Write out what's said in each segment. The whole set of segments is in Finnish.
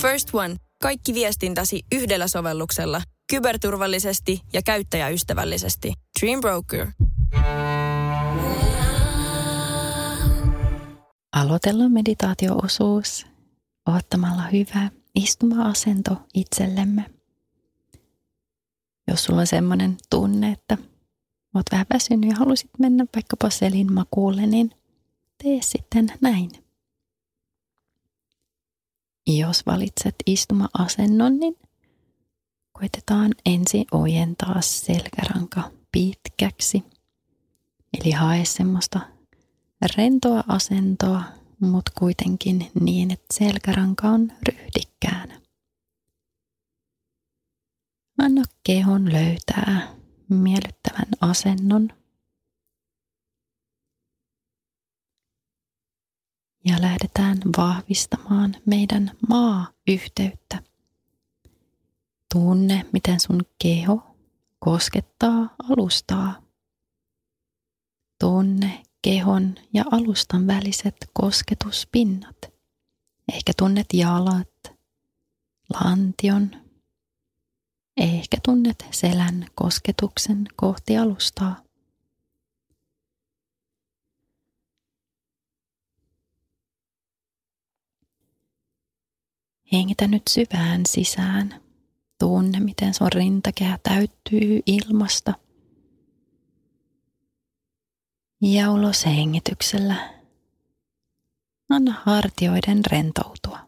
First One. Kaikki viestintäsi yhdellä sovelluksella. Kyberturvallisesti ja käyttäjäystävällisesti. Dream Broker. Aloitellaan meditaatioosuus ottamalla hyvä istuma-asento itsellemme. Jos sulla on semmoinen tunne, että oot vähän väsynyt ja halusit mennä vaikkapa selin makuulle, niin tee sitten näin. Jos valitset istuma-asennon, niin koitetaan ensin ojentaa selkäranka pitkäksi. Eli hae semmoista rentoa asentoa, mutta kuitenkin niin, että selkäranka on ryhdikkäänä. Anna kehon löytää miellyttävän asennon. Ja lähdetään vahvistamaan meidän maa-yhteyttä. Tunne, miten sun keho koskettaa alustaa. Tunne kehon ja alustan väliset kosketuspinnat. Ehkä tunnet jalat, lantion. Ehkä tunnet selän kosketuksen kohti alustaa. Hengitä nyt syvään sisään. Tunne, miten sun rintakehä täyttyy ilmasta – ja ulos hengityksellä. Anna hartioiden rentoutua.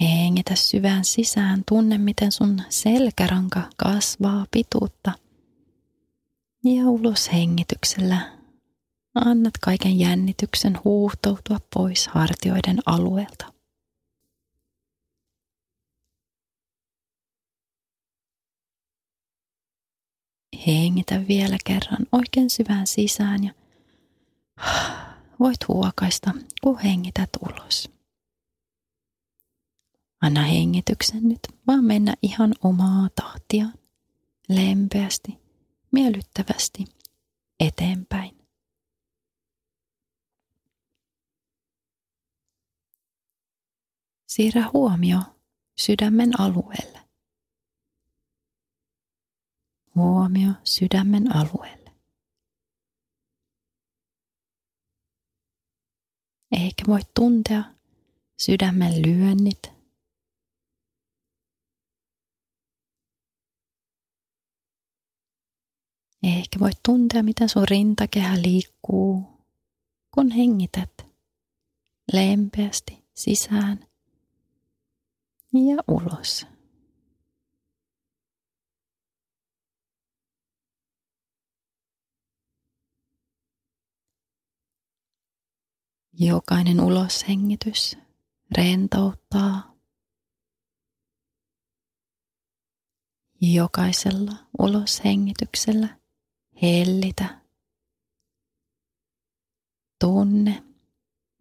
Hengitä syvään sisään, tunne miten sun selkäranka kasvaa pituutta. Ja ulos hengityksellä annat kaiken jännityksen huuhtoutua pois hartioiden alueelta. Hengitä vielä kerran oikein syvään sisään ja voit huokaista, kun hengität ulos. Anna hengityksen nyt vaan mennä ihan omaa tahtiaan, lempeästi, miellyttävästi eteenpäin. Siirrä huomio sydämen alueelle huomio sydämen alueelle. Ehkä voit tuntea sydämen lyönnit. Ehkä voit tuntea, miten sun rintakehä liikkuu, kun hengität lempeästi sisään ja ulos. Jokainen uloshengitys rentouttaa. Jokaisella uloshengityksellä hellitä. Tunne,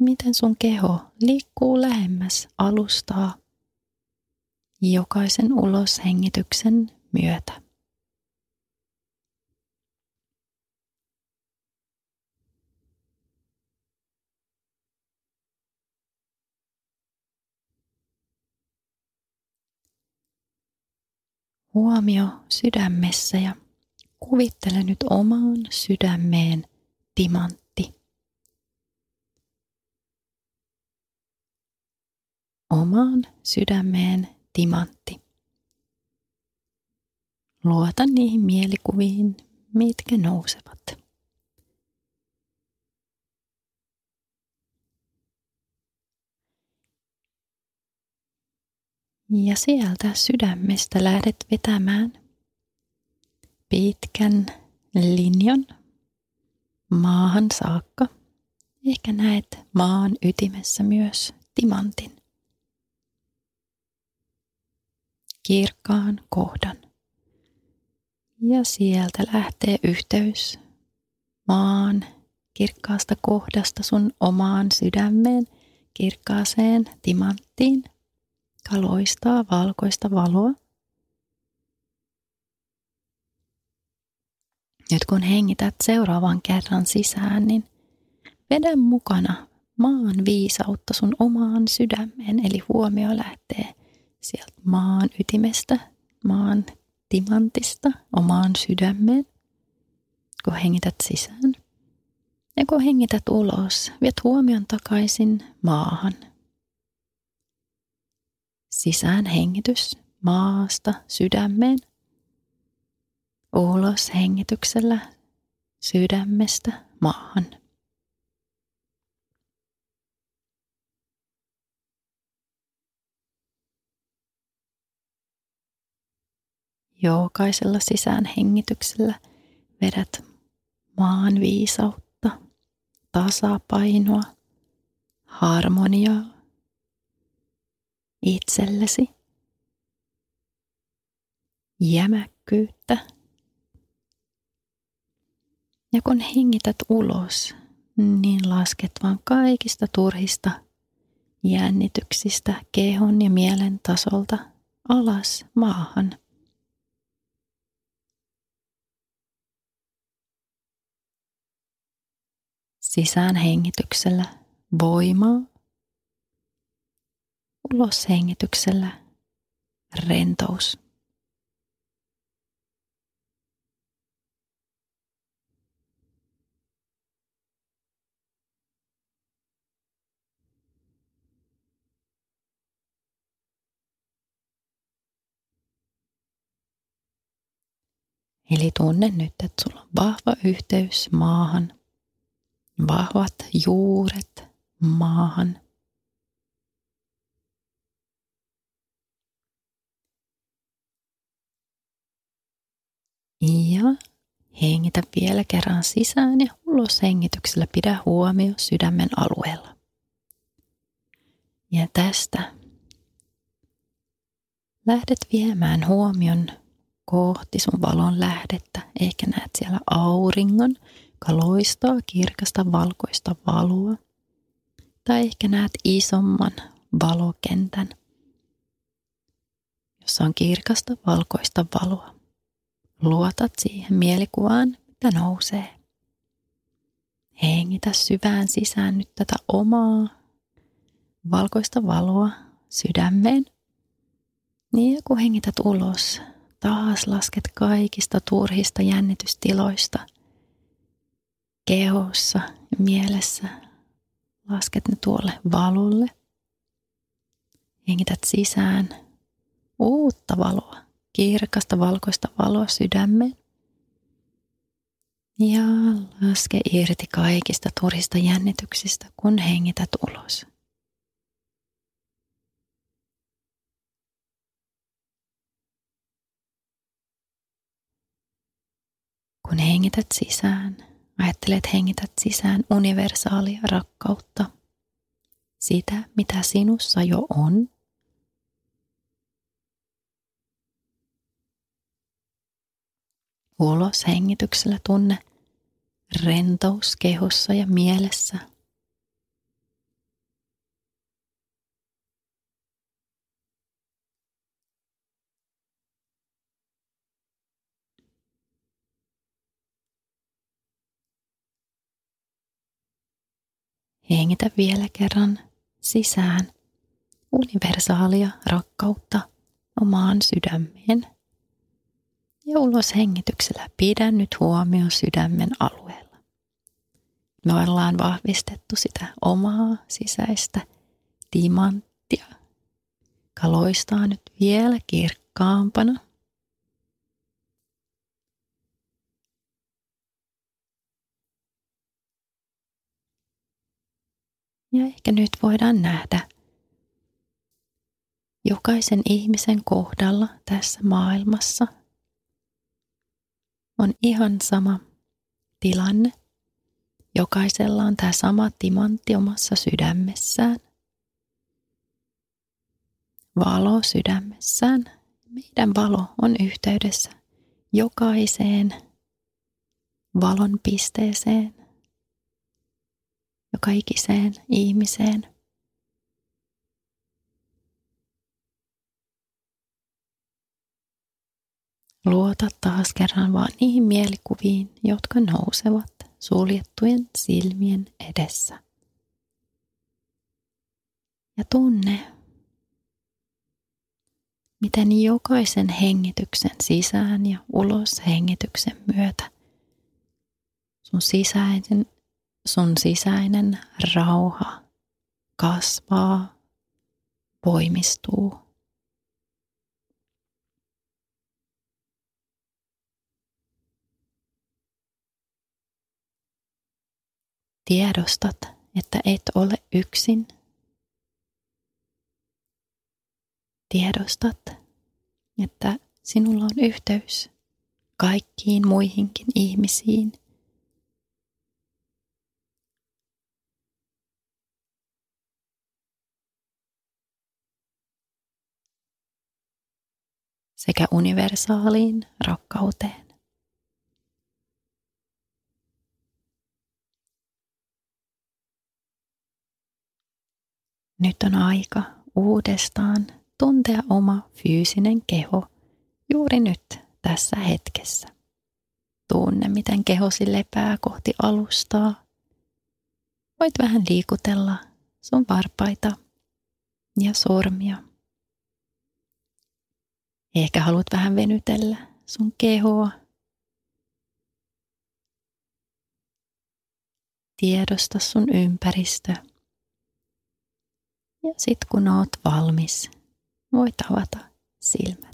miten sun keho liikkuu lähemmäs alustaa jokaisen uloshengityksen myötä. huomio sydämessä ja kuvittele nyt omaan sydämeen timantti. Omaan sydämeen timantti. Luota niihin mielikuviin, mitkä nousevat. Ja sieltä sydämestä lähdet vetämään pitkän linjan maahan saakka. Ehkä näet maan ytimessä myös timantin. Kirkkaan kohdan. Ja sieltä lähtee yhteys maan kirkkaasta kohdasta sun omaan sydämeen, kirkkaaseen timanttiin joka loistaa valkoista valoa. Nyt kun hengität seuraavan kerran sisään, niin vedä mukana maan viisautta sun omaan sydämeen. Eli huomio lähtee sieltä maan ytimestä, maan timantista omaan sydämeen, kun hengität sisään. Ja kun hengität ulos, viet huomion takaisin maahan. Sisään hengitys maasta sydämeen. Ulos hengityksellä sydämestä maahan. Jokaisella sisään hengityksellä vedät maan viisautta, tasapainoa, harmoniaa itsellesi, jämäkkyyttä. Ja kun hengität ulos, niin lasket vaan kaikista turhista jännityksistä kehon ja mielen tasolta alas maahan – Sisään hengityksellä voimaa. Ulos hengityksellä rentous. Eli tunne nyt, että sulla on vahva yhteys maahan – vahvat juuret maahan. Ja hengitä vielä kerran sisään ja ulos hengityksellä pidä huomio sydämen alueella. Ja tästä lähdet viemään huomion kohti sun valon lähdettä. Ehkä näet siellä auringon, joka loistaa kirkasta valkoista valoa. Tai ehkä näet isomman valokentän, jossa on kirkasta valkoista valoa. Luotat siihen mielikuvaan, mitä nousee. Hengitä syvään sisään nyt tätä omaa valkoista valoa sydämeen. Niin ja kun hengität ulos, taas lasket kaikista turhista jännitystiloista – kehossa ja mielessä. Lasket ne tuolle valolle. Hengität sisään uutta valoa, kirkasta valkoista valoa sydämeen. Ja laske irti kaikista turhista jännityksistä, kun hengität ulos. Kun hengität sisään, Ajattelet hengität sisään universaalia rakkautta, sitä mitä sinussa jo on. Ulos hengityksellä tunne rentous kehossa ja mielessä – Hengitä vielä kerran sisään universaalia rakkautta omaan sydämeen. Ja ulos hengityksellä pidä nyt huomio sydämen alueella. Me ollaan vahvistettu sitä omaa sisäistä timanttia, joka loistaa nyt vielä kirkkaampana – Ja ehkä nyt voidaan nähdä jokaisen ihmisen kohdalla tässä maailmassa on ihan sama tilanne. Jokaisella on tämä sama timantti omassa sydämessään. Valo sydämessään. Meidän valo on yhteydessä jokaiseen valon pisteeseen joka ikiseen ihmiseen. Luota taas kerran vaan niihin mielikuviin, jotka nousevat suljettujen silmien edessä. Ja tunne, miten jokaisen hengityksen sisään ja ulos hengityksen myötä sun sisäinen, sun sisäinen rauha kasvaa, voimistuu. Tiedostat, että et ole yksin. Tiedostat, että sinulla on yhteys kaikkiin muihinkin ihmisiin. Sekä universaaliin rakkauteen. Nyt on aika uudestaan tuntea oma fyysinen keho juuri nyt tässä hetkessä. Tunne, miten kehosi lepää kohti alustaa. Voit vähän liikutella sun varpaita ja sormia. Ehkä haluat vähän venytellä sun kehoa. Tiedosta sun ympäristö ja sitten kun oot valmis, voit avata silmät.